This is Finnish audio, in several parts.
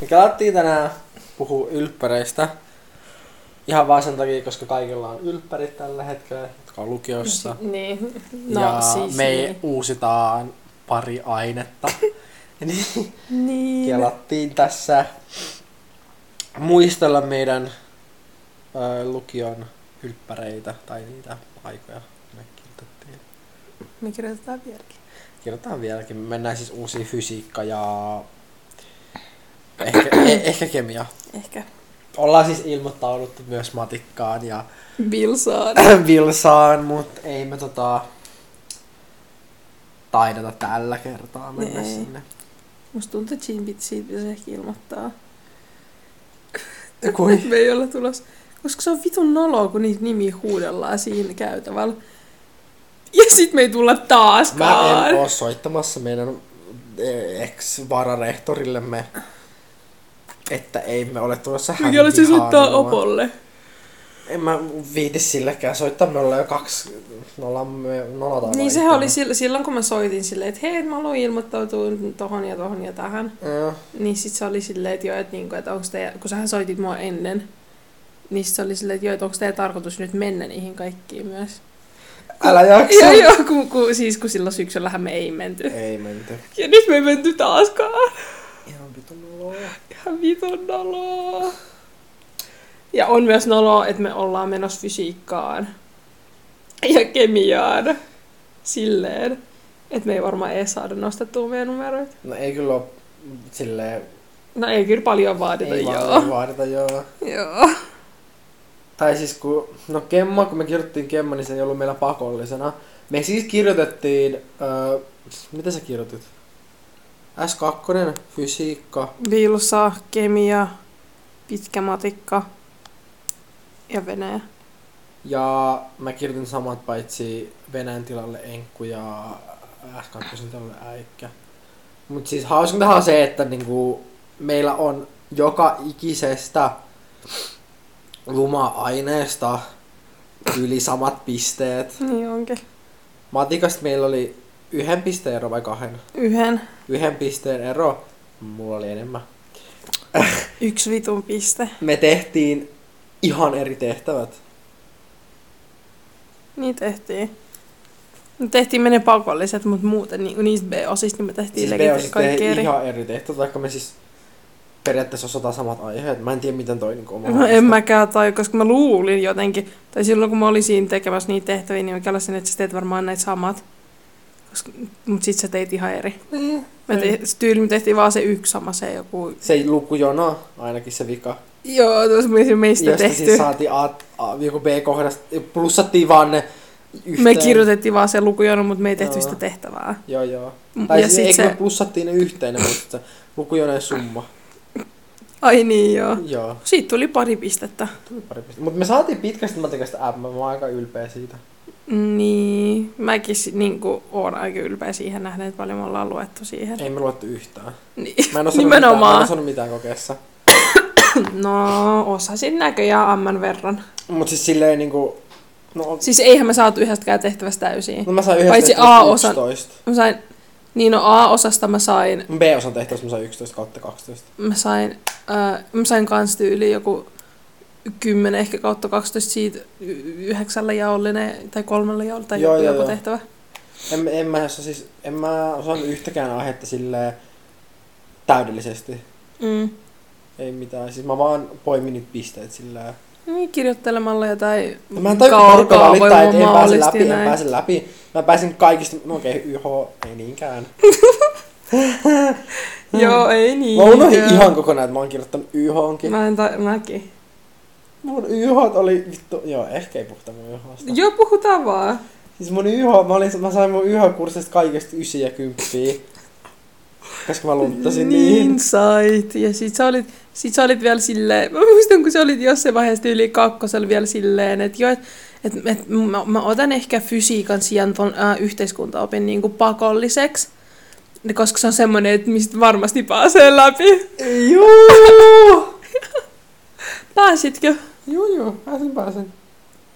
Me kelattiin tänään puhua ylppäreistä. Ihan vaan sen takia, koska kaikilla on ylppärit tällä hetkellä, jotka on lukiossa. Niin, no ja siis me niin. uusitaan pari ainetta. niin Niin. kelattiin tässä muistella meidän ö, lukion ylppäreitä tai niitä aikoja. Me kirjoitettiin. Me kirjoitetaan vieläkin. Kirjoitetaan vieläkin. Me mennään siis uusiin fysiikka ja ehkä, eh, ehkä kemia. Ehkä. Ollaan siis ilmoittauduttu myös matikkaan ja Vilsaan. Vilsaan, mutta ei me tota taideta tällä kertaa mennä Ei. sinne. Musta tuntuu, että siinä pitäisi ehkä ilmoittaa. Kui? me ei olla tulossa. Koska se on vitun noloa, kun niitä nimiä huudellaan siinä käytävällä. Ja sit me ei tulla Mä taaskaan. en oo soittamassa meidän eh, ex-vararehtorillemme, että ei me ole tulossa hän Mikä olisi vihaa soittaa. Opolle? En mä viiti sillekään soittaa, me ollaan jo kaksi, me ollaan, me nolataan Niin sehän oli itseämme. sil- silloin, kun mä soitin silleen, että hei, mä haluan ilmoittautua tohon ja tohon ja tähän. Joo. Niin sit se oli silleen, että joo, että, niinku, että onko teidän, kun sähän soitit mua ennen, niin sit se oli silleen, että joo, että onko teidän tarkoitus nyt mennä niihin kaikkiin myös. Älä jaksa. Joo, joo, kun, kun, siis kun silloin syksyllähän me ei menty. Ei menty. Ja nyt me ei menty taaskaan. Ihan vitun noloa. Ihan vitun noloa. Ja on myös noloa, että me ollaan menossa fysiikkaan ja kemiaan silleen, että me ei varmaan edes saada nostettua meidän numeroita. No ei kyllä oo silleen, No ei kyllä paljon vaadita, ei joo. vaan vaadita joo. Joo. Tai siis kun, no Kemma, kun me kirjoitettiin Kemma, niin se ei ollut meillä pakollisena. Me siis kirjoitettiin, öö, mitä sä kirjoitit? S2, fysiikka, Vilsa, kemia, pitkä matikka ja Venäjä. ja mä kirjoitin samat paitsi Venäjän tilalle Enkku ja S2 tilalle Äikkä. Mut siis hauskintahan on se, että niinku meillä on joka ikisestä luma-aineesta yli samat pisteet. Niin onkin. Matikasta meillä oli yhden pisteen ero vai kahden? Yhden. Yhden pisteen ero. Mulla oli enemmän. Yksi vitun piste. Me tehtiin ihan eri tehtävät. Niin tehtiin. Me tehtiin me ne pakolliset, mutta muuten niin, niistä B-osista niin me tehtiin Siis siis kaikki eri. ihan eri tehtävät, vaikka me siis periaatteessa osataan samat aiheet. Mä en tiedä, miten toi niinku on No en mäkään, tai koska mä luulin jotenkin, tai silloin kun mä olin siinä tekemässä niitä tehtäviä, niin mä kelasin, että sä teet varmaan näitä samat. Koska, mut sit sä teit ihan eri. Niin. Me te, tyyli me tehtiin vaan se yksi sama, se joku... Se lukujono, ainakin se vika. Joo, tuossa me meistä Josta tehty. siis saatiin A, A, joku B-kohdasta, plussattiin vaan ne yhteen. Me kirjoitettiin vaan se lukujono, mutta me ei tehty Joo. sitä tehtävää. Joo, joo. Tai ja siis, sit eikö me se... plussattiin ne yhteen, ne, mutta se lukujonojen summa. Ai niin joo. Joo. Siitä tuli pari pistettä. Tuli pari pistettä. Mutta me saatiin pitkästä matikasta M, mä oon aika ylpeä siitä. Niin, mäkin niin kuin, oon aika ylpeä siihen nähden, että paljon me ollaan luettu siihen. Ei me luettu yhtään. Niin. Mä en osannut mitään, mä en Nimenomaan. osannut mitään kokeessa. No, osasin näköjään amman verran. Mut siis silleen niinku... No, Siis eihän me saatu yhdestäkään tehtävästä täysiä. no mä sain 11 Paitsi A-osan. 11. Mä sain, niin no A-osasta mä sain, B-osan tehtävästä mä sain 11 kautta 12. mä sain, ää, mä sain kans tyyli joku 10 ehkä kautta 12 siitä yhdeksällä jaollinen tai kolmella jaolla tai Joo, joku, joo, joku joo. tehtävä. En, en mä osaa siis... En mä osannut yhtäkään aihetta silleen täydellisesti. Mm. Ei mitään. Siis mä vaan poimin nyt pisteet sillä Niin, kirjoittelemalla jotain No, mä en porukka valittaa, että en pääse läpi, ja en näin. pääse läpi. Mä pääsin kaikista, no okei, okay, YH, ei niinkään. Joo, ei niin. Mä unohdin ihan kokonaan, että mä oon kirjoittanut YHonkin. Mä en ta- mäkin. Mun YH oli vittu, joo, ehkä ei puhuta mun YHsta. Joo, puhutaan vaan. Siis mun YH, mä, olin, mä sain mun YH-kurssista kaikesta 9 ja 10. Koska mä lunttasin niin niihin. sait. Ja sit sä olit, sit sä olit vielä silleen, mä muistan kun sä olit jossain vaiheessa yli kakkosella vielä silleen, että joo, että et, et, mä, mä, otan ehkä fysiikan sijaan ton äh, yhteiskuntaopin niinku pakolliseksi. Koska se on semmoinen, että mistä varmasti pääsee läpi. Joo! Pääsitkö? Joo, joo, pääsin, pääsin.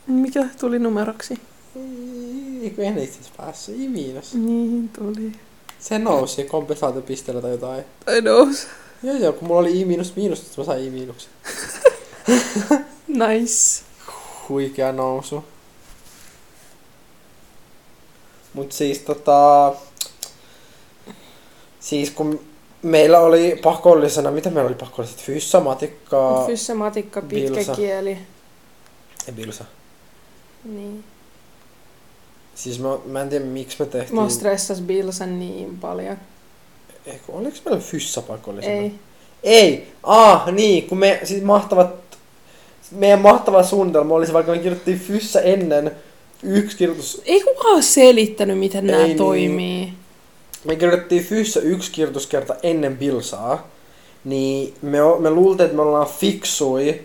Mikä tuli numeroksi? Ei, kun en itse asiassa päässyt, ei miinus. Niin tuli. Se nousi kompensaatiopisteellä tai jotain. Tai nous. Joo joo, kun mulla oli I miinus miinus, sit mä sain I miinuksen. Nice. Huikea nousu. Mut siis tota... Siis kun meillä oli pakollisena, mitä meillä oli pakolliset? Fyssa, matikkaa Fyssä, matikka, pitkä Bilsa. kieli. ja bilsa. Niin. Siis mä, mä en tiedä miksi me tehtiin... Mua stressas Bilsan niin paljon. Eikö, oliko meillä fyssa pakollisena? Ei. Ei! Ah, niin, kun me, siis mahtavat, meidän mahtava suunnitelma olisi, vaikka me kirjoittiin fyssä ennen yksi kirjoitus, Ei kukaan ole selittänyt, miten Ei nämä niin. toimii. Me kirjoitettiin fyssä yksi kirjoituskerta ennen bilsaa, niin me, me luultiin, että me ollaan fiksui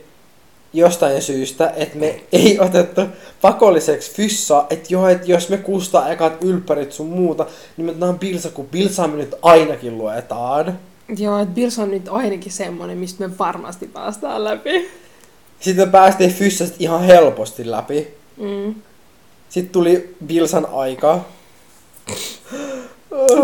jostain syystä, että me ei otettu pakolliseksi fyssaa, että joo, että jos me kustaa ekat ylppärit sun muuta, niin me otetaan bilsa, kun bilsaa me nyt ainakin luetaan. Joo, että Bilsa on nyt ainakin semmonen, mistä me varmasti päästään läpi. Sitten me päästiin fyssasta ihan helposti läpi. Mm. Sitten tuli Bilsan aika.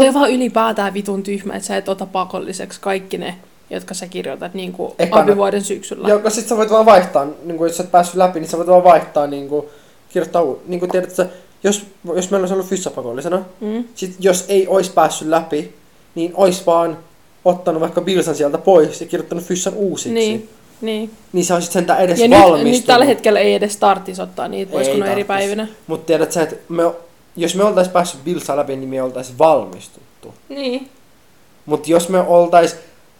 Ja vaan ylipäätään vitun tyhmä, että sä et ota pakolliseksi kaikki ne, jotka sä kirjoitat niin kuin abivuoden syksyllä. Joo, sit sä voit vaan vaihtaa, niin kun, jos sä et päässyt läpi, niin sä voit vaan vaihtaa, niin kuin, kirjoittaa uu- Niin kuin tiedät, että jos, jos meillä olisi ollut fyssa pakollisena, Mm. sit jos ei olisi päässyt läpi, niin ois vaan ottanut vaikka Bilsan sieltä pois ja kirjoittanut fyssan uusiksi. Niin, niin. Niin se on sit sentään edes Ja nyt, valmistunut. nyt tällä hetkellä ei edes tarttis ottaa niitä pois, kun eri päivinä. Mutta tiedät sä, että me, jos me oltais päässyt Bilsaan läpi, niin me oltais valmistuttu. Niin. Mutta jos me oltais,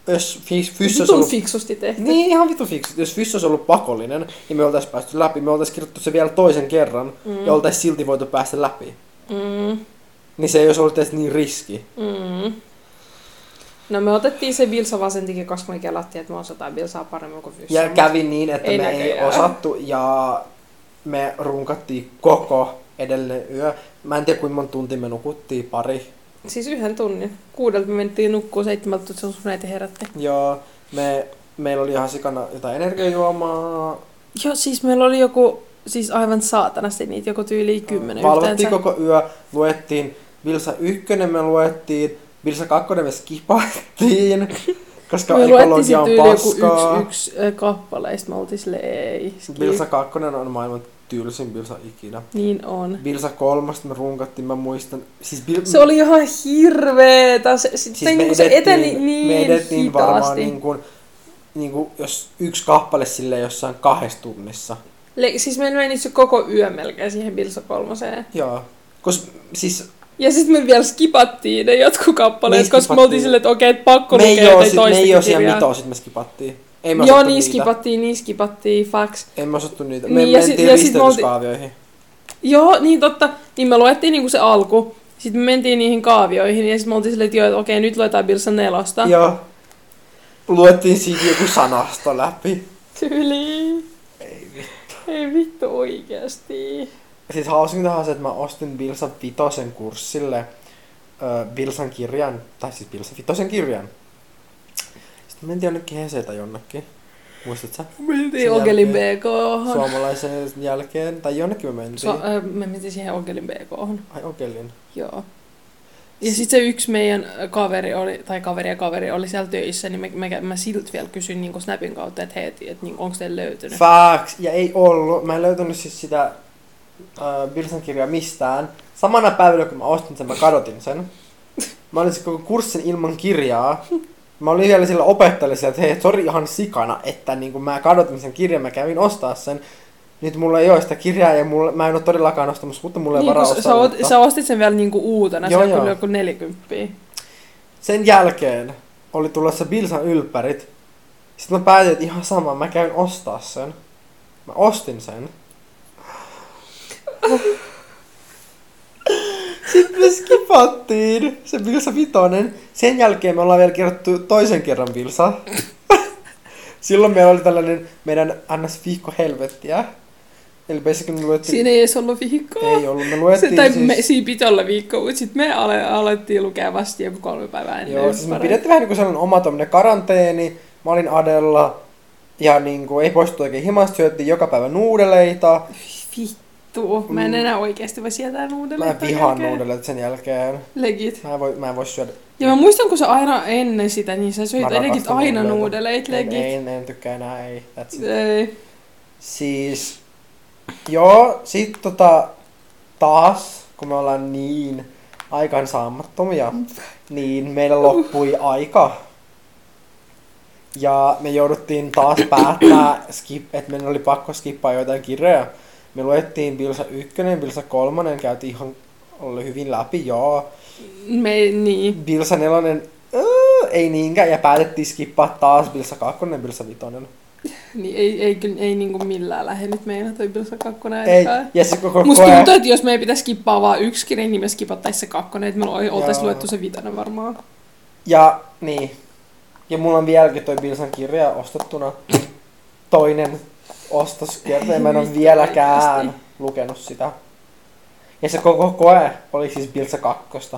jos fys- fyssä olisi ollut fiksusti tehty. Niin, ihan vitu fiksu. Jos Fyss olisi ollut pakollinen, niin me oltais päästy läpi. Me oltais kirjoittu se vielä toisen kerran, Mm. ja oltais silti voitu päästä läpi. Mm. Niin se ei olisi ollut edes niin riski. Mm. No me otettiin se Bilsa vasentikin, koska me kelattiin, että me osataan Bilsaa paremmin kuin Fyssa. Ja kävi niin, että Ei me ei näköjään. osattu, ja me runkattiin koko edellinen yö. Mä en tiedä, kuinka monta tuntia me nukuttiin, pari. Siis yhden tunnin. Kuudelta me mentiin nukkuu, seitsemältä tuttu sun äiti herätti. Ja me, meillä oli ihan sikana jotain energiajuomaa. Joo, siis meillä oli joku, siis aivan saatanasti niitä, joku tyyli kymmenen Valvottiin yhteensä. koko yö, luettiin Vilsa 1 me luettiin, Vilsa 2 me skipattiin, koska Me luettiin ekologia on tyyli joku paskaa. yksi, yksi äh, kappale, ja me oltiin silleen, ei. skip. Vilsa 2 on maailman tylsin Vilsa ikinä. Niin on. Vilsa 3 me runkattiin, mä muistan. Siis Bil- Se oli ihan hirveetä. Se, siis siis se eteni niin me edettiin varmaan hitaasti. niin kuin, niin kuin, jos yksi kappale sille jossain kahdessa tunnissa. Le- siis meillä meni se koko yö melkein siihen Bilsa kolmoseen. Joo. Kos, siis Ja sitten me vielä skipattiin ne jotkut kappaleet, Niin, koska me oltiin silleen, että okei, että pakko me lukea jotain sit, me ei oo siellä mitoa, sit me skipattiin. Ei me Joo, niin niitä. skipattiin, niin skipattiin, facts. Ei me osattu niitä. Niin, Me ja sit- mentiin ja sit me oltiin- risteytyskaavioihin. Joo, niin totta. Niin me luettiin niinku se alku. Sitten me mentiin niihin kaavioihin ja sitten me oltiin silleen, että joo, että okei, nyt luetaan Bilsa nelosta. Joo. Luettiin siitä joku sanasto läpi. Tyyli. Ei vittu. Ei vittu oikeasti. Siis hausinta on se, että mä ostin Bilsan vitosen kurssille Bilsan kirjan, tai siis Bilsan vitosen kirjan. Sitten mentiin jonnekin Hesetä jonnekin. Muistatko? Mentiin Ogelin BK. Suomalaisen jälkeen, tai jonnekin me mentiin. So, ö, me mentiin siihen Ogelin BK. Ai Okelin. Joo. Ja sitten se yksi meidän kaveri oli, tai kaveri ja kaveri oli siellä töissä, niin me, me, mä siltä vielä kysyin niin Snapin kautta, että hei, et, et, niin, onko teillä löytynyt. Facts. Ja ei ollut. Mä en löytänyt siis sitä äh, Bilsan kirjaa mistään. Samana päivänä, kun mä ostin sen, mä kadotin sen. Mä olin siis koko kurssin ilman kirjaa. Mä olin vielä sillä opettajalle sillä, että hei, sori ihan sikana, että niin kun mä kadotin sen kirjan, mä kävin ostaa sen. Nyt mulla ei ole sitä kirjaa ja mulla, mä en ole todellakaan ostamassa, mutta mulla ei Niin, varaa ostaa sä, ot, uutta. sä ostit sen vielä niinku uutena, Joo, se joo. oli joku 40. Sen jälkeen oli tulossa Bilsan ylppärit. Sitten mä päätin, että ihan sama, mä käyn ostaa sen. Mä ostin sen. Sitten me skipattiin se Bilsa Vitonen. Sen jälkeen me ollaan vielä kirjoittu toisen kerran Bilsa. Silloin meillä oli tällainen meidän ns. viikko helvettiä. Eli basically me luettiin... Siinä ei edes ollut viikkoa. Ei ollut, me Se, luettiin tai siis... me, siinä piti olla viikko, mutta sitten me ale, alettiin lukea vasta joku kolme päivää ennen Joo, siis me pidettiin vähän niin kuin sellainen oma tommonen karanteeni. Mä olin Adella ja niin kuin, ei poistu oikein himasta, syöttiin joka päivä nuudeleita. Vittu, mä en Mm. enää oikeasti voi sietää Mä nuudeleita. vihaan nuudeleita sen jälkeen. Legit. Mä en voi, mä en voi syödä. Ja mä muistan, kun sä aina ennen sitä, niin sä söit Mä legit aina nuudeleit legit. en, en tykkää enää, ei. That's it. Ei. Siis, joo, sit tota, taas, kun me ollaan niin aikaansaamattomia, niin meillä loppui aika. Ja me jouduttiin taas päättää, skip, että meidän oli pakko skippaa joitain kirjoja. Me luettiin Bilsa 1, Bilsa 3, käytiin ihan oli hyvin läpi, joo. Me, niin. Bilsa 4, äh, ei niinkään, ja päätettiin skippaa taas Bilsa 2, Bilsa 5. niin ei, ei, kyllä, ei niinku millään lähde nyt meidän toi Bilsa 2 Ei, ja sit koko Musta koe- tuntuu, että jos meidän pitäisi skippaa vaan yksi kirja, niin me skipattais se kakkonen, että me oltais Joo. luettu se vitonen varmaan. Ja niin. Ja mulla on vieläkin toi Bilsan kirja ostettuna. Toinen ostoskirja. ja Mä en ole vieläkään lukenut sitä. Ja se koko koe oli siis Bilsa 2.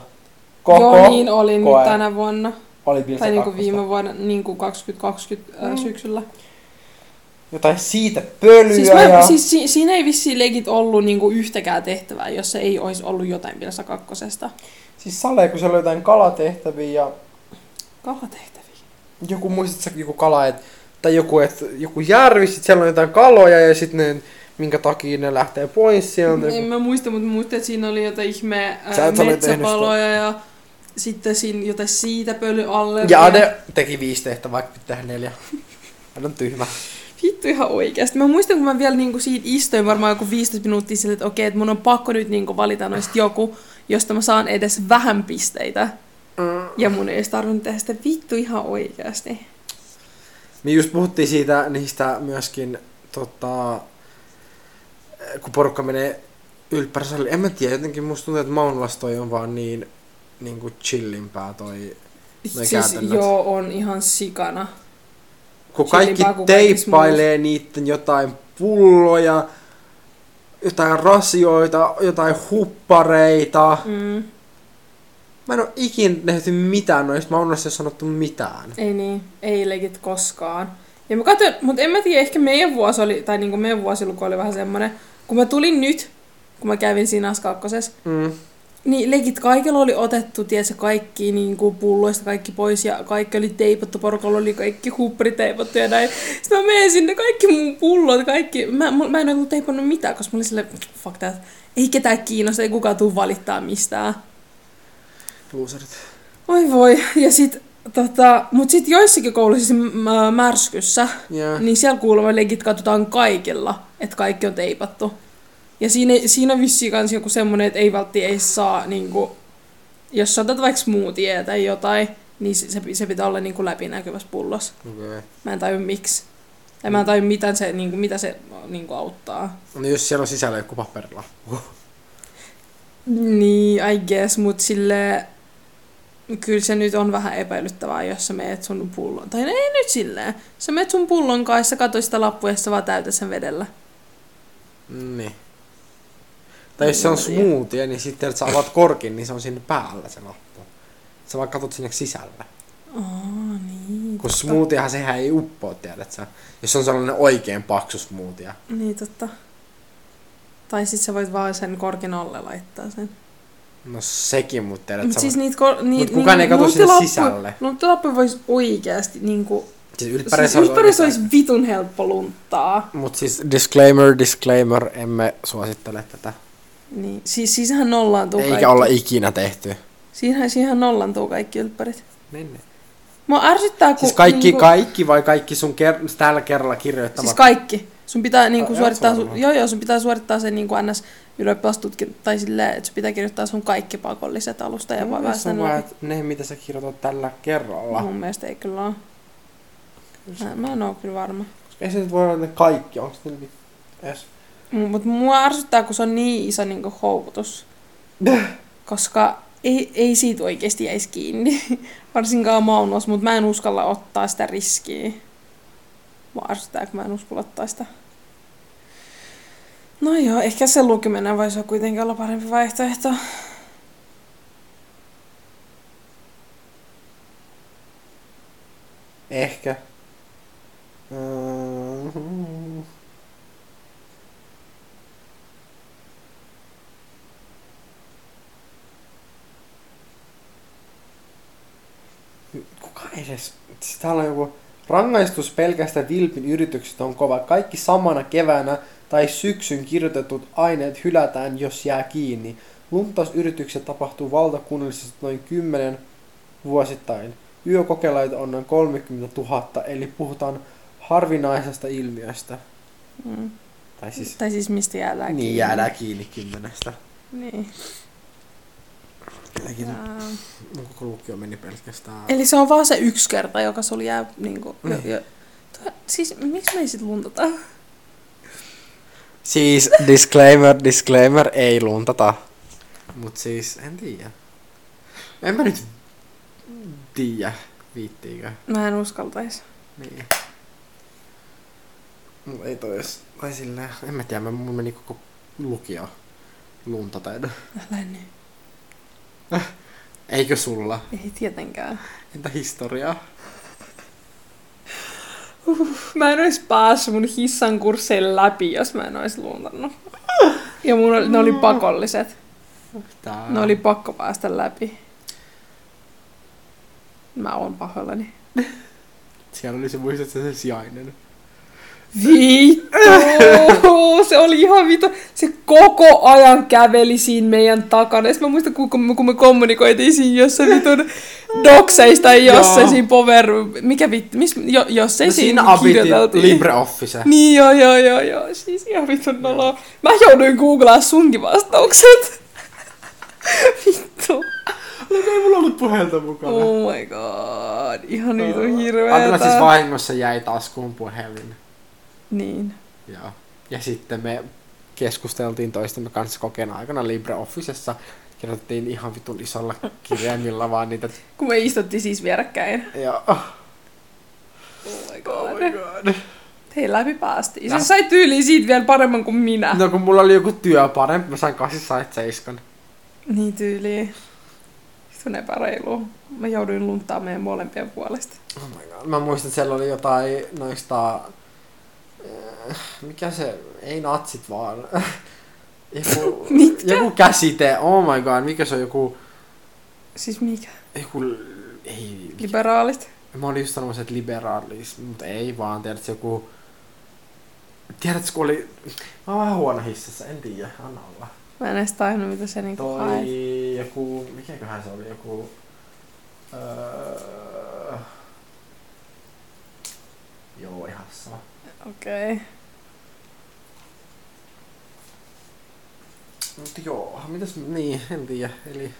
Koko Joo, niin oli koe nyt tänä vuonna. oli Bilsa Tai 2. niinku viime vuonna, niinku 2020 mm. Mm. syksyllä. Jotain siitä pölyä Siis, mä, ja... siis si, siinä ei vissiin legit ollut niinku yhtäkään tehtävää, jos se ei olisi ollut jotain Pilsa kakkosesta. Siis Sale, kun siellä oli jotain kalatehtäviä ja Kalatehtäviä. joku muistatko joku kala, et, tai joku, et, joku järvi, sit siellä on jotain kaloja ja sitten ne, minkä takia ne lähtee pois sieltä. En mä muista, mutta muistan, että siinä oli jotain ihme ää, metsäpaloja ja sitten siinä jotain siitä pöly alle. Ja Ade teki viisi tehtävää, vaikka pitää neljä. Hän on tyhmä. Vittu ihan oikeasti. Mä muistan, kun mä vielä niinku siitä istuin varmaan joku 15 minuuttia sille, että okei, että mun on pakko nyt niinku valita noista joku, josta mä saan edes vähän pisteitä. Mm. Ja mun ei edes tarvinnut tehdä sitä vittu ihan oikeasti. Me just puhuttiin siitä niistä myöskin, tota, kun porukka menee ylppärisalille. En mä tiedä, jotenkin musta tuntuu, että Maunlas toi on vaan niin, niin kuin chillimpää toi. Noi siis käytännöt. joo, on ihan sikana. Kun kaikki teippailee niitten jotain pulloja, jotain rasioita, jotain huppareita. Mm, Mä en oo ikin nähty mitään noista. Ei ole sanottu mitään. ei niin, ei legit koskaan. Ja mä katsoin, mutta en mä tiedä, ehkä meidän vuosi oli, tai niinku meidän vuosiluku oli vähän semmonen, kun mä tulin nyt, kun mä kävin siinä kakkosessa, Mm. Niin legit kaikilla oli otettu, tiedätkö, kaikki niin kuin pulloista kaikki pois ja kaikki oli teipattu, porukalla oli kaikki huppari teipattu ja näin. Sitten mä menen sinne, kaikki mun pullot, kaikki, mä, mä, mä en ollut teipannut mitään, koska mä olin silleen, fuck that, ei ketään kiinnosta, ei kukaan tuu valittaa mistään. Loserit. Oi voi, ja sit, tota, mut sit joissakin kouluissa, siis m- märskyssä, Yeah. niin siellä kuulemma legit katsotaan kaikilla, että kaikki on teipattu. Ja siinä, siinä on vissiin kans joku semmonen, että ei vältti ei saa niinku, jos sä otat vaikka smoothie tai jotain, niin se, se, pitää olla niinku läpinäkyvässä pullossa. Okay. Mä en tajua miksi. Ja mä en tajua, mitä se, niinku, mitä se niinku auttaa. No jos siellä on sisällä joku paperilappu. Niin, I guess, mut sille kyllä se nyt on vähän epäilyttävää, jos sä meet sun pullon. Tai ei nyt silleen. Sä meet sun pullon kanssa, sä katsoit sitä lappua ja sä vaan täytät sen vedellä. Niin. Tai jos se on smoothie, niin sitten että sä avaat korkin, niin se on sinne päällä se lappu. Sä vaan katot sinne sisälle. Aa, niin. Kun smoothiehan sehän ei uppoa, tiedät sä. Jos on sellainen oikein paksu smoothie. Niin totta. Tai sit sä voit vaan sen korkin alle laittaa sen. No sekin, mutta tiedät Mut siis niitä kor- niit, Mut kukaan ei katso sinne sisälle. Nuuttilappu vois oikeasti niinku... siis Siis ylppärissä ylppärissä olisi vitun helppo lunttaa. Mut siis disclaimer, disclaimer, emme suosittele tätä. Niin. Siis, siisähän nollaan Eikä kaikki. olla ikinä tehty. Siihen, siihen nollaan kaikki ylppärit. Menne. Mua ärsyttää, kun... Siis kaikki, niinku, kaikki vai kaikki sun ker- tällä kerralla kirjoittamat? Siis kaikki. Sun pitää niinku suorittaa, su- joo joo, sun pitää suorittaa se niinku ns. Ylioppilastutkinto, tai silleen, että pitää kirjoittaa sun kaikki pakolliset alusta ja Mun vaan mielestä on vaan, että ne, mitä sä kirjoitat tällä kerralla. Mun mielestä ei kyllä ole. Mä, mä en oo kyllä varma. Koska ei se nyt voi olla ne kaikki, onko ne nyt edes? Mutta mua ärsyttää, kun se on niin iso niinku houkutus. Koska ei, ei siitä oikeasti jäisi kiinni. Varsinkaan maunos, mutta mä en uskalla ottaa sitä riskiä. Mua ärsyttää, kun mä en uskalla ottaa sitä. No joo, ehkä se lukeminen voisi olla kuitenkin olla parempi vaihtoehto. Ehkä. Mm. edes, siis täällä on joku rangaistus pelkästä vilpin yrityksestä on kova. Kaikki samana keväänä tai syksyn kirjoitetut aineet hylätään, jos jää kiinni. Luntausyritykset tapahtuu valtakunnallisesti noin 10 vuosittain. Yökokelaita on noin 30 000, eli puhutaan harvinaisesta ilmiöstä. Mm. Tai siis, Tai siis mistä jäädään niin kiinni. jäädään kiinni kymmenestä. Niin. Ää, mun koko lukio meni pelkästään. Eli se on vaan se yksi kerta, joka sulla jää niinku... Jo, Niin. jo, tuo, siis miksi me ei sit luntata? Siis disclaimer, disclaimer, ei luntata. Mut siis, en tiedä. En mä nyt tiedä, viittiinkö. Mä en uskaltais. Niin. Mut ei toi tai silleen, en mä tiedä, mä, mun meni koko lukio luntaten. Älä nyt. Eikö sulla? Ei tietenkään. Entä historiaa? Mä en ois päässyt mun hissan kursseille läpi, jos mä en ois luntannut. Ja mun oli, ne oli pakolliset. Tää. Ne oli pakko päästä läpi. Mä oon pahoillani. Siellä oli se, muistat se, se sijainen. Vittu! Se oli ihan vittu. Se koko ajan käveli siinä meidän takana. Ja sit mä muistan, kun, kun me kommunikoitiin siinä jossain vitun dokseista tai jossain siinä power... Mikä vittu? Mis, jo, jos ei No siinä, siinä kirjoiteltiin. LibreOffice. Niin joo joo joo joo. Siis ihan vitun noloa. Mä jouduin googlaa sunkin vastaukset. vittu. Mutta ei mulla ollut puhelta mukana. Oh my god. Ihan vitun Adela hirveetä. siis vahingossa jäi taskuun puhelin. Niin. Joo. Ja sitten me keskusteltiin toistemme kanssa kokeen aikana LibreOfficessa. Kirjoitettiin ihan vitun isolla kirjaimilla vaan niitä. Kun me istuttiin siis vierekkäin. Ja, Oh my oh god. my god. Hei, läpi päästiin. Ja- Se sai tyyliin siitä vielä paremman kuin minä. No kun mulla oli joku työ parempi, mä sain 8 sait 7. Niin tyyliin. Se on epäreilu. Mä jouduin lunttaa meidän molempien puolesta. Oh my god. Mä muistan, että siellä oli jotain noista... eh, Mikä se... Ei natsit vaan. Joku, Mitkä? joku käsite. Oh my god, mikä se on joku... Siis mikä? Joku... Ei... Liberaalit? Mä olin just sanomassa, että liberaalis, mutta ei vaan, tiedätkö, joku... Tiedätkö, kun oli... Mä oon vähän huono hissassa, en tiedä, anna olla. Mä en edes tajunnut, mitä se niinku Toi haet. joku... Mikäköhän se oli, joku... Öö... Joo, ihan sama. Okei. Okay. Mutta joo, mitäs... Niin, en tiedä, eli...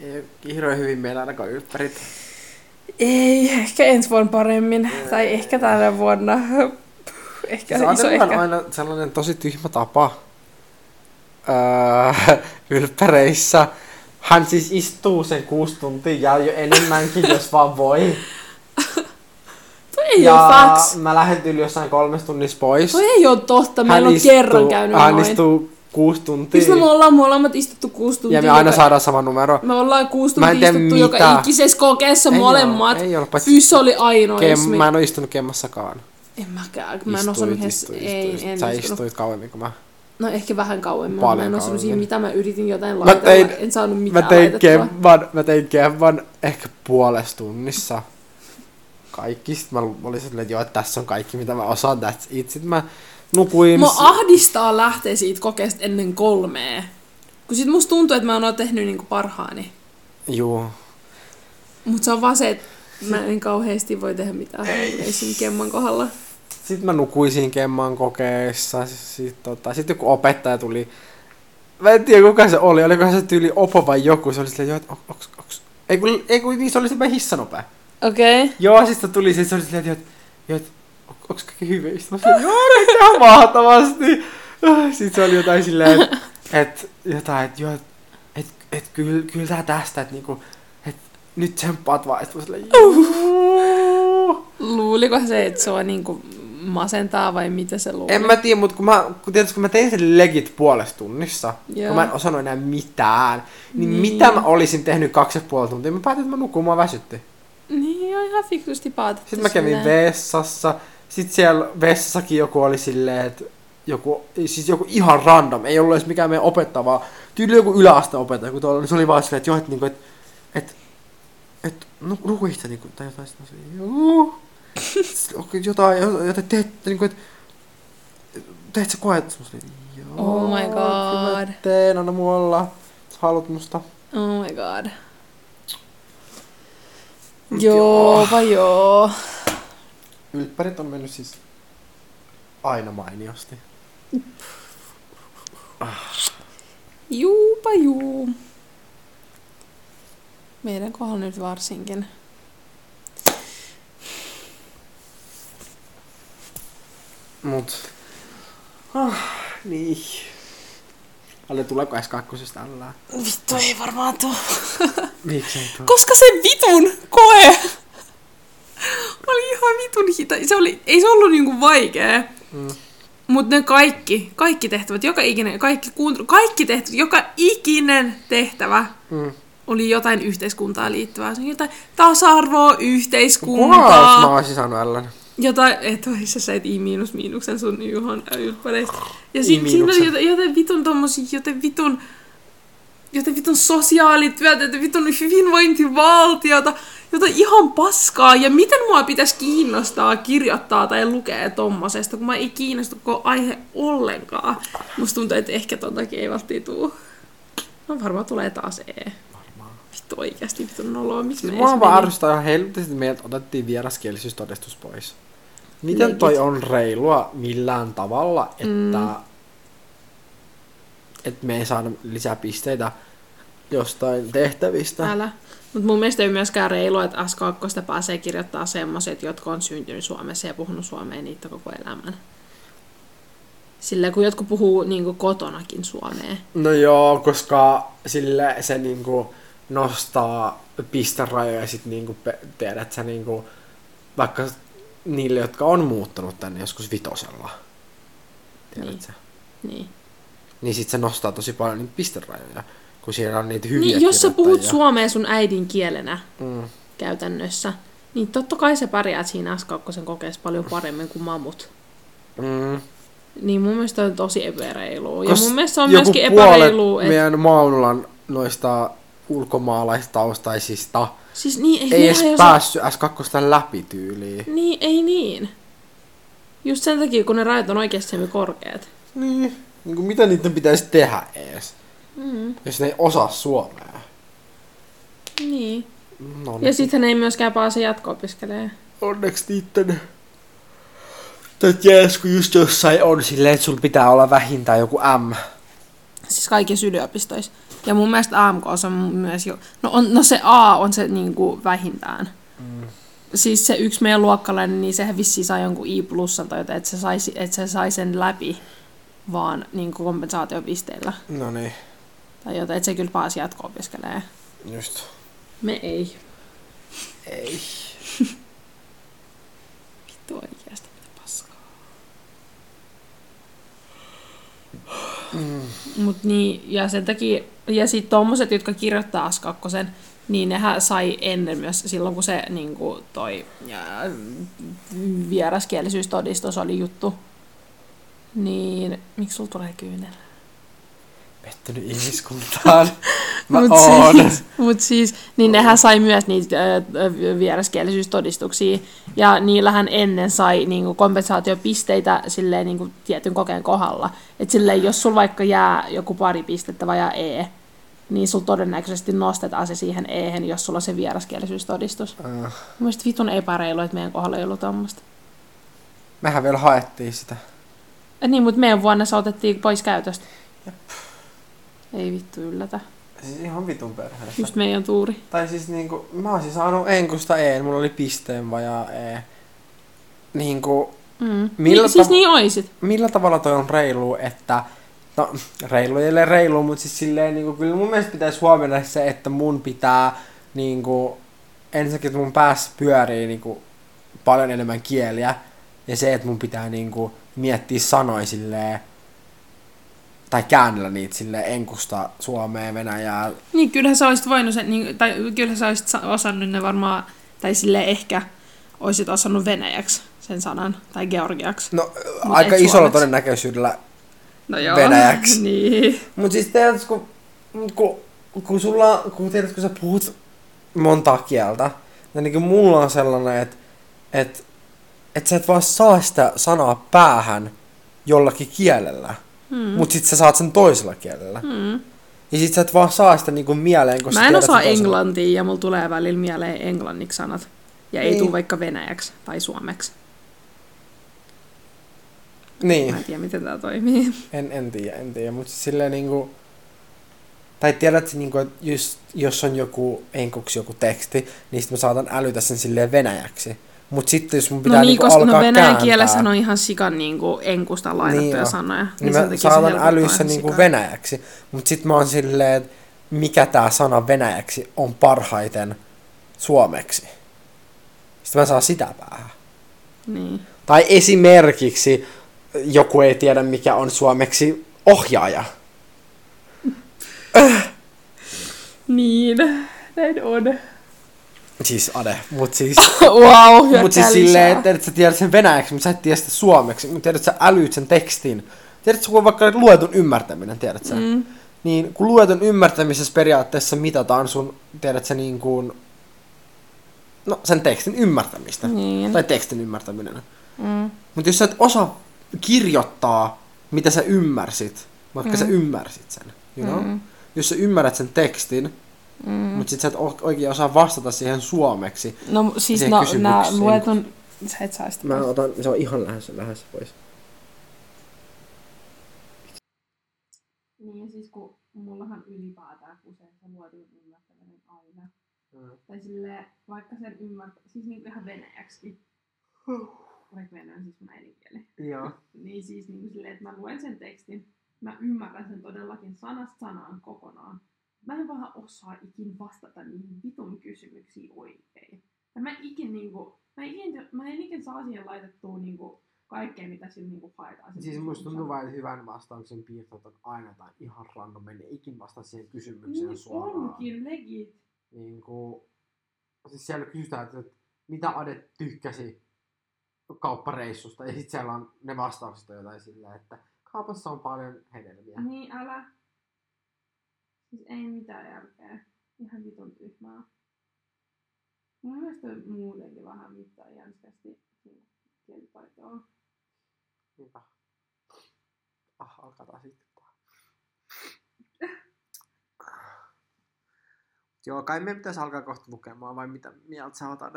Ei hirveän hyvin meillä ainakaan ylppärit. Ei, ehkä ensi vuonna paremmin. Tai ehkä tänä vuonna. Ehkä Siis iso ehkä. aina sellainen tosi tyhmä tapa öö, ylppäreissä. Hän siis istuu sen kuusi tuntia ja jo enemmänkin, jos vaan voi. Ei ja ole facts. mä lähden yli jossain kolmes tunnissa pois. Toi ei ole totta. Mä en ole kerran käynyt hän noin. istuu kuusi tuntia. Mistä me ollaan molemmat istuttu kuusi tuntia? ja me aina joka- saadaan sama numero. Me ollaan kuusi Mä tuntia istuttu joka mitä. ikisessä kokeessa Ei molemmat. oo, ei oo, paitsi Fyys oli ainoa. Kem, me- mä en oo istunut kemmassakaan. En mäkään. Mä en osannut hes... Ei, en Sä istunut. istuit kauemmin kuin mä. No ehkä vähän kauemmin. Paljon mä en osannut siihen, mitä mä yritin jotain Mä laitella. tein- en saanut Mä mitään tein, laitettua. kemman, mä tein kemman ehkä puolessa tunnissa. Kaikki. Sitten mä olin silleen, että joo, että tässä on kaikki, mitä mä osaan. That's it. Sitten mä nukuin. Mua ahdistaa lähteä siitä kokeesta ennen kolmea. Kun sit musta tuntuu, että mä oon tehnyt niinku parhaani. Juu. Mut se on vaan se, että mä en kauheasti voi tehdä mitään esim. kemman kohdalla. Sitten mä nukuin siinä kemman kokeessa. Sitten tota, sit joku opettaja tuli. Mä en tiedä kuka se oli. Olikohan se tyyli Opo vai joku. Se oli silleen, joo, että on- onks, onks. Ei kun, ei kun niin, se oli se hissanopea. Okei. Okay. Joo, siis se tuli, siis se oli silleen, että, joo, että, onks kaikki hyvin? Sitten mä sanoin, joo, nyt ihan mahtavasti. Sitten se oli jotain silleen, että, että jotain, että joo, että, että, että kyllä, kyllä tää tästä, että niinku, että nyt tsemppaat vaan. Sitten mä silleen, joo. Luuliko se, että se on niinku masentaa vai mitä se luuli? En mä tiedä, mutta kun mä, kun tietysti kun mä tein sen legit puolessa tunnissa, Joo. kun mä en osannut enää mitään, niin, Niin. mitä mä olisin tehnyt kaksi ja puoli tuntia? Mä päätin, että mä nukun, mua väsytti. Ihan fiksusti päätetty. Sitten mä kävin silleen. vessassa. Sitten siellä vessassakin joku oli silleen, että joku, siis joku ihan random, ei ollut edes mikään meidän opettava, tyyli joku yläaste opettaja, kun tuolla, niin se oli vaan silleen, että joo, että, niinku, että, että että no ruuhista niinku, tai jotain sitten se, joo. Jotain, jotain teet, niinku, että teet sä koet? Joo. Oh my god. Mä teen, anna mulla. Sä haluat musta. Oh my god. Joo, vai joo. Ylppärit on mennyt siis aina mainiosti. Juupa juu. Meidän kohdalla nyt varsinkin. Mut. Ah, niin. Alle tuleeko S2 tällä? Vittu ei varmaan tuu. Miksi ei tule? Koska se vitun koe oli ihan vitun hita. Se oli, ei se ollut niinku vaikea. Mm. Mutta ne kaikki, kaikki tehtävät, joka ikinen, kaikki, kuuntelu, kaikki tehtävät, joka ikinen tehtävä Mm. oli jotain yhteiskuntaa liittyvää. Se oli jotain tasa-arvoa, Kuvaus mä yhteiskuntaa, oisin saanut Ellen. jotain, et oi, sä sait i miinus miinuksen sun Juhon ylppäreistä. Ja si- siinä oli jotain, jotain vitun tommosia, jotain vitun, jotain vitun sosiaalityötä, jotain vitun hyvinvointivaltiota, jotain ihan paskaa. Ja miten mua pitäisi kiinnostaa kirjoittaa tai lukea tommosesta, kun mä ei kiinnostu koko aihe ollenkaan. Musta tuntuu, että ehkä ton takia ei välttämättä tuu. No varmaan tulee taas E. Vittu oikeasti vitun noloa, miksi Siis me mua vaan meni? arvostaa ihan helvetti, että meiltä otettiin vieraskielisyystodistus pois. Miten toi on reilua millään tavalla, että, Mm. Että me ei saada lisää pisteitä jostain tehtävistä? Älä. Mutta mun mielestä ei myöskään reilua, että S2 pääsee kirjoittaa semmoiset, jotka on syntynyt Suomessa ja puhunut suomea niitä koko elämän. Sillä kun jotkut puhuu niin kotonakin suomea. No joo, koska sille se niinku nostaa pisterajoja ja sit niinku pe- tiedät sä niinku, vaikka niille, jotka on muuttanut tänne joskus vitosella. Tiedät Niin. sä? Niin. Niin sit se nostaa tosi paljon niitä pisterajoja, kun siellä on niitä hyviä niin jos sä puhut suomea sun äidinkielenä Mm. käytännössä, niin totta kai sä pärjäät siinä S2 kokeessa paljon paremmin kuin mamut. Mm. Niin mun mielestä on tosi epäreilua. Ja mun mielestä on myöskin puolet epäreilua, että... meidän Maunulan noista ulkomaalaistaustaisista Siis niin, ei, ei edes jos- päässyt S2 läpi tyyliin. Niin, ei niin. Just sen takia, kun ne rajat on oikeasti korkeat. Niin. Niin kuin mitä niiden pitäisi tehdä ees, Mm, jos ne ei osaa suomea? niin. No, Ja sitten ne ei myöskään pääse jatko-opiskelemaan. onneksi niitten... Tai jees, kun just jossain on silleen, että sulla pitää olla vähintään joku M. Siis kaikissa yliopistoissa. Ja mun mielestä AMK on myös jo... No, on, no se A on se niinku vähintään. Mm. Siis se yksi meidän luokkalainen, niin sehän vissiin sai jonkun I plussan tai jotain, että se, sai, että se sai sen läpi vaan niin kompensaatiopisteillä. No niin, Tai jotain, että se kyllä pääsi jatko-opiskelemaan. just. Me ei. Ei. Vittu oikeasti, mitä paskaa. Mm. Mut niin, ja sen takia, ja sitten tommoset, jotka kirjoittaa S2, niin nehän sai ennen myös silloin, kun se niin kuin toi ja, vieraskielisyystodistus oli juttu. Niin, miksi sulla tulee kyynel? Pettynyt ihmiskuntaan. Mä mut oon. siis, mut siis, niin nehän sai myös niitä ö, vieraskielisyystodistuksia, ja niillähän ennen sai niinku kompensaatiopisteitä silleen niinku tietyn kokeen kohdalla. Et silleen, jos sulla vaikka jää joku pari pistettä vai E, niin sulla todennäköisesti nostetaan se siihen E, jos sulla on se vieraskielisyystodistus. Äh, Mun mielestä vitun epäreilu, että meidän kohdalla ei ollut tommoista. mehän vielä haettiin sitä. Et niin, mutta meidän vuonna se otettiin pois käytöstä. Ei vittu yllätä. Siis ihan vitun perheestä. Just meidän tuuri. Tai siis niinku, mä olisin saanut enkusta E, mulla oli pisteen vajaa E. Niinku, Mm. Millä niin, siis niin oisit. millä tavalla toi on reilu, että... No, reilu ei ole reilu, mutta siis silleen niinku, kyllä mun mielestä pitäisi huomioida se, että mun pitää niinku... Ensinnäkin, että mun päässä pyörii niinku paljon enemmän kieliä. Ja se, että mun pitää niinku miettiä sanoja silleen... Tai käännellä niitä silleen enkusta Suomeen, Venäjää, Niin, kyllähän sä olisit voinut sen, niin, tai kyllähän sä olisit sa- osannut ne varmaan, tai sille ehkä olisit osannut venäjäksi sen sanan, tai georgiaksi. No, Mut aika isolla suomeksi. todennäköisyydellä. No joo. Venäjäksi. niin. Mutta siis tiedät, kun, kun, kun sulla, kun tiedät, kun sä puhut montaa kieltä. Niin kuin mulla on sellainen, että et, et sä et vaan saa sitä sanaa päähän jollakin kielellä. Mm. Mut sit sä saat sen toisella kielellä. Mm. Ja sit sä et vaan saa sitä niinku mieleen, kun sä Mä en osaa englantia ja mulla tulee välillä mieleen englanniksi sanat. Ja ei Niin. tule vaikka venäjäksi tai suomeksi. Niin. Mä en tiedä, miten tää toimii. En, en tiedä, en tiedä, mutta silleen niinku... Tai tiedät, niinku, että just, jos on joku enkuksi joku teksti, niin sit mä saatan älytä sen silleen venäjäksi. Mut sitten jos mun pitää no niin, niinku koska alkaa no venäjän kääntää, kielessä on ihan sikan niinku enkusta lainattuja Niin sanoja. niin sen mä saatan sen niinku sikaa. venäjäksi. Mut sit mä oon silleen, että mikä tää sana venäjäksi on parhaiten suomeksi. Sitten mä saan sitä päähän. Niin. Tai esimerkiksi joku ei tiedä mikä on suomeksi ohjaaja. Niin, näin on. Siis Ade, mut siis... wow, Mut siis silleen, että, että sä tiedät sen venäjäksi, mutta sä et tiedä sitä suomeksi. Mutta tiedät, sä älyt sen tekstin. Tiedät, kun on vaikka luetun ymmärtäminen, tiedät sä. Mm. Niin kun luetun ymmärtämisessä periaatteessa mitataan sun, tiedät sä niin kuin, no sen tekstin ymmärtämistä. Niin. Tai tekstin ymmärtäminen. Mm. Mutta jos sä et osaa kirjoittaa, mitä sä ymmärsit, vaikka mm. sä ymmärsit sen, you know? Mm. Jos sä ymmärrät sen tekstin, Mm. mutta sit sä et oikein osaa vastata siihen suomeksi. No siis no, nää luetun... Sä et saa sitä Mä pois. otan, se on ihan lähes, lähes pois. Niin, siis kun mullahan ylipäätään kusee se luetun ymmärtäminen aina. Tai sille vaikka sen ymmärtää, siis niinku ihan venäjäksi. Vaikka venäjä on siis mun äidinkieli. Joo. Niin siis niinku silleen, että mä luen sen tekstin, mä ymmärrän sen todellakin sanasta sanaan kokonaan. Mä en vaan osaa ikin vastata niihin vitun kysymyksiin oikein. Ja mä ikin niinku, mä, ikin, mä en ikin saa siihen laitettua niinku kaikkea, mitä sillä niinku haetaan. Siis musta tuntuu vain, että hyvän vastauksen piirteet on aina jotain ihan random, en ikin vastaa siihen kysymykseen Niin suoraan. onkin, legit. Niin kuin, siis siellä kysytään, että, että mitä Ade tykkäsi kauppareissusta, ja sitten siellä on ne vastaukset jotain silleen, että kaupassa on paljon hedelmiä. Niin älä. Siis ei mitään järkeä. Ihan vitun tyhmää. Mun mielestä muutenkin vähän mittaa jänskästi niin kielitaitoa. Niinpä. Ah, alkaa taas itkettää. Joo, kai meidän pitäisi alkaa kohta lukemaan, vai mitä mieltä sä otat?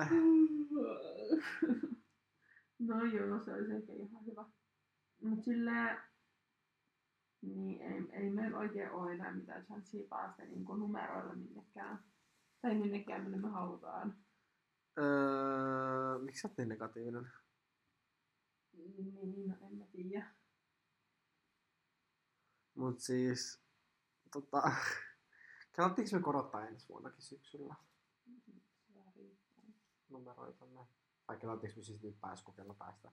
No joo, se olisi ehkä ihan hyvä. Mut silleen, niin ei, ei meillä oikein ole enää mitään chanssia päästä niin numeroilla minnekään. Tai minnekään, minne me halutaan. Öö, miksi sä oot niin negatiivinen? Niin, no en mä tiedä. Mut siis, tota, kelattiinko me korottaa ensi vuonnakin syksyllä numeroitamme? Tai kelattiinko me siis nyt pääskokeilla päästä?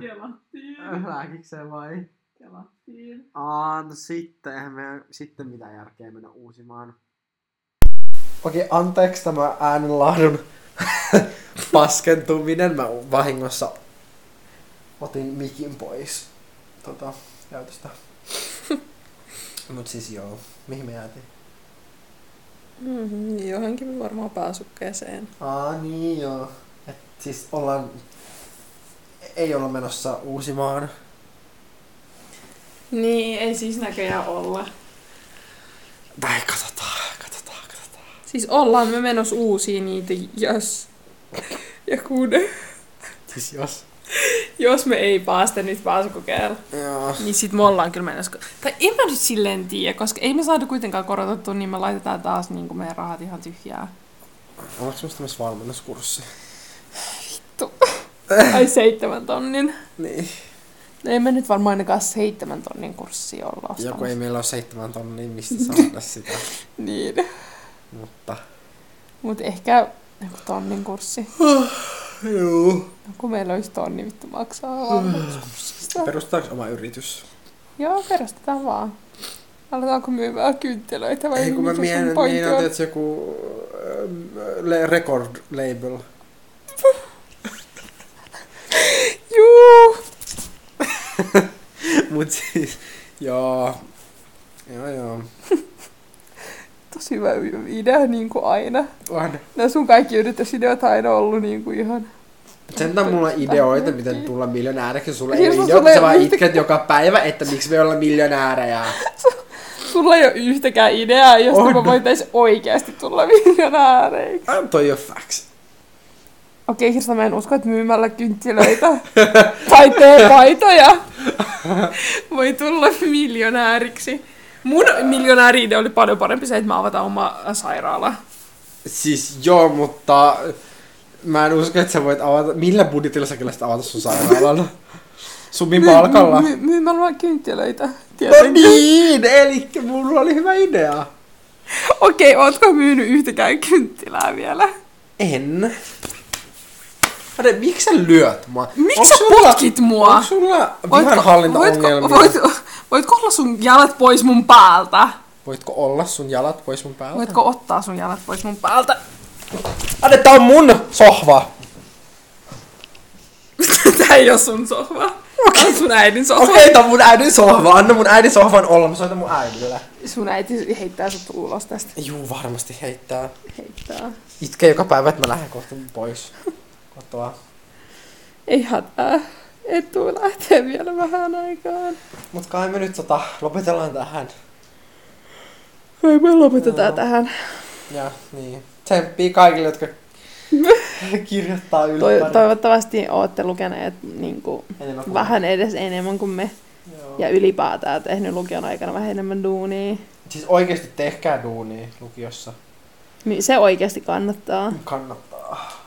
Kelattiin. Lääkikseen vai? Kelattiin. Aa, no sitten, eihän me sitten mitään järkeä mennä uusimaan. Okei, anteeksi tämä äänenlaadun paskentuminen. Mä vahingossa otin mikin pois tota, käytöstä. Mut siis joo, mihin me jäätiin? Mm-hmm, johonkin varmaan pääsukkeeseen. Aa, niin joo. Et siis ollaan, ei olla menossa uusimaan. Niin, ei siis näköjään olla. Tai katsotaan, katsotaan, katsotaan. Siis ollaan me menossa uusiin niitä, jos... Ja kun... Siis jos. Jos me ei päästä nyt pääsykokeella, Joo. niin sit me ollaan kyllä menossa. Tai en mä nyt silleen tiedä, koska ei me saada kuitenkaan korotettua, niin me laitetaan taas niin meidän rahat ihan tyhjää. Onko semmoista myös valmennuskurssi? Vittu. Ai seitsemän tonnin. Niin. No ei me nyt varmaan ainakaan seitsemän tonnin kurssia olla ostamassa. Joku ei meillä ole seitsemän tonnia, mistä saada sitä. Niin. Mutta... Mut ehkä joku tonnin kurssi. Joo. No, kun meillä olisi tonni vittu maksaa valmennuskurssista. Perustetaanko oma yritys? Joo, perustetaan vaan. Aletaanko myymään kynttilöitä vai Ei kun mä mietin, että joku äh, record label. Juu! Mut siis, joo. Joo joo. tosi hyvä idea niin kuin aina. On. Nämä sun kaikki yritysideat on aina ollut niin kuin ihan... Sentään mulla on ideoita, miten tulla miljonääriksi. Sulla ei Siis ole sulla ideoita, ei sä ole vaan itket joka päivä, että miksi me ollaan miljonäärejä. Sulla ei ole yhtäkään ideaa, josta On. me voitais oikeasti tulla miljonääreiksi. Ah, toi on facts. Okei, Kirsta, mä en usko, että myymällä kynttilöitä tai teepaitoja voi tulla miljonääriksi. Mun miljonääri-idea oli paljon parempi se, että mä avataan oma sairaala. Siis joo, mutta mä en usko, että sä voit avata... Millä budjetilla sä kyllä sitä avata sun sairaalan? Summin palkalla? My, my, myymällä kynttilöitä. No niin, eli mulla oli hyvä idea. Okei, ootko myynyt yhtäkään kynttilää vielä? En. Ade, miksi sä lyöt mua? Miksi sä sulla- potkit mua? Onko sulla vihanhallintaongelmia? voitko, voit, voitko olla sun jalat pois mun päältä? Voitko olla sun jalat pois mun päältä? Voitko ottaa sun jalat pois mun päältä? Ade, tää on mun sohva. Tää ei oo sun sohva. Tää on sun äidin sohva. Okei, okay, tää on mun äidin sohva. Anna mun äidin sohvan olla. Mä soitan mun äidille. Sun äiti heittää sut ulos tästä. Juu, varmasti heittää. Heittää. Itkee joka päivä, että mä lähden kohta pois kotoa. Ei hätää. Et tuu lähtee vielä vähän aikaan. Mut kai me nyt tota, lopetellaan tähän. Kai me lopetetaan Joo. tähän. Ja niin. Tsemppii kaikille, jotka kirjoittaa ylppäri. toivottavasti ootte lukeneet niin kuin, Enemmän vähän edes enemmän kuin me. Joo. Ja ylipäätään tehnyt lukion aikana vähän enemmän duunia. Siis oikeesti tehkää duunia lukiossa. Niin Se oikeasti kannattaa. Kannattaa.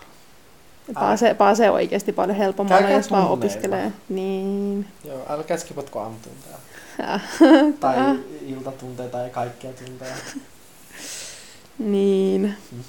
Pääsee, pääsee oikeasti paljon helpommalla, jos vaan opiskelee. Niin. Joo, älkää skipatko aamutunteja. tai iltatunteja tai kaikkia tunteja. Niin. Mm.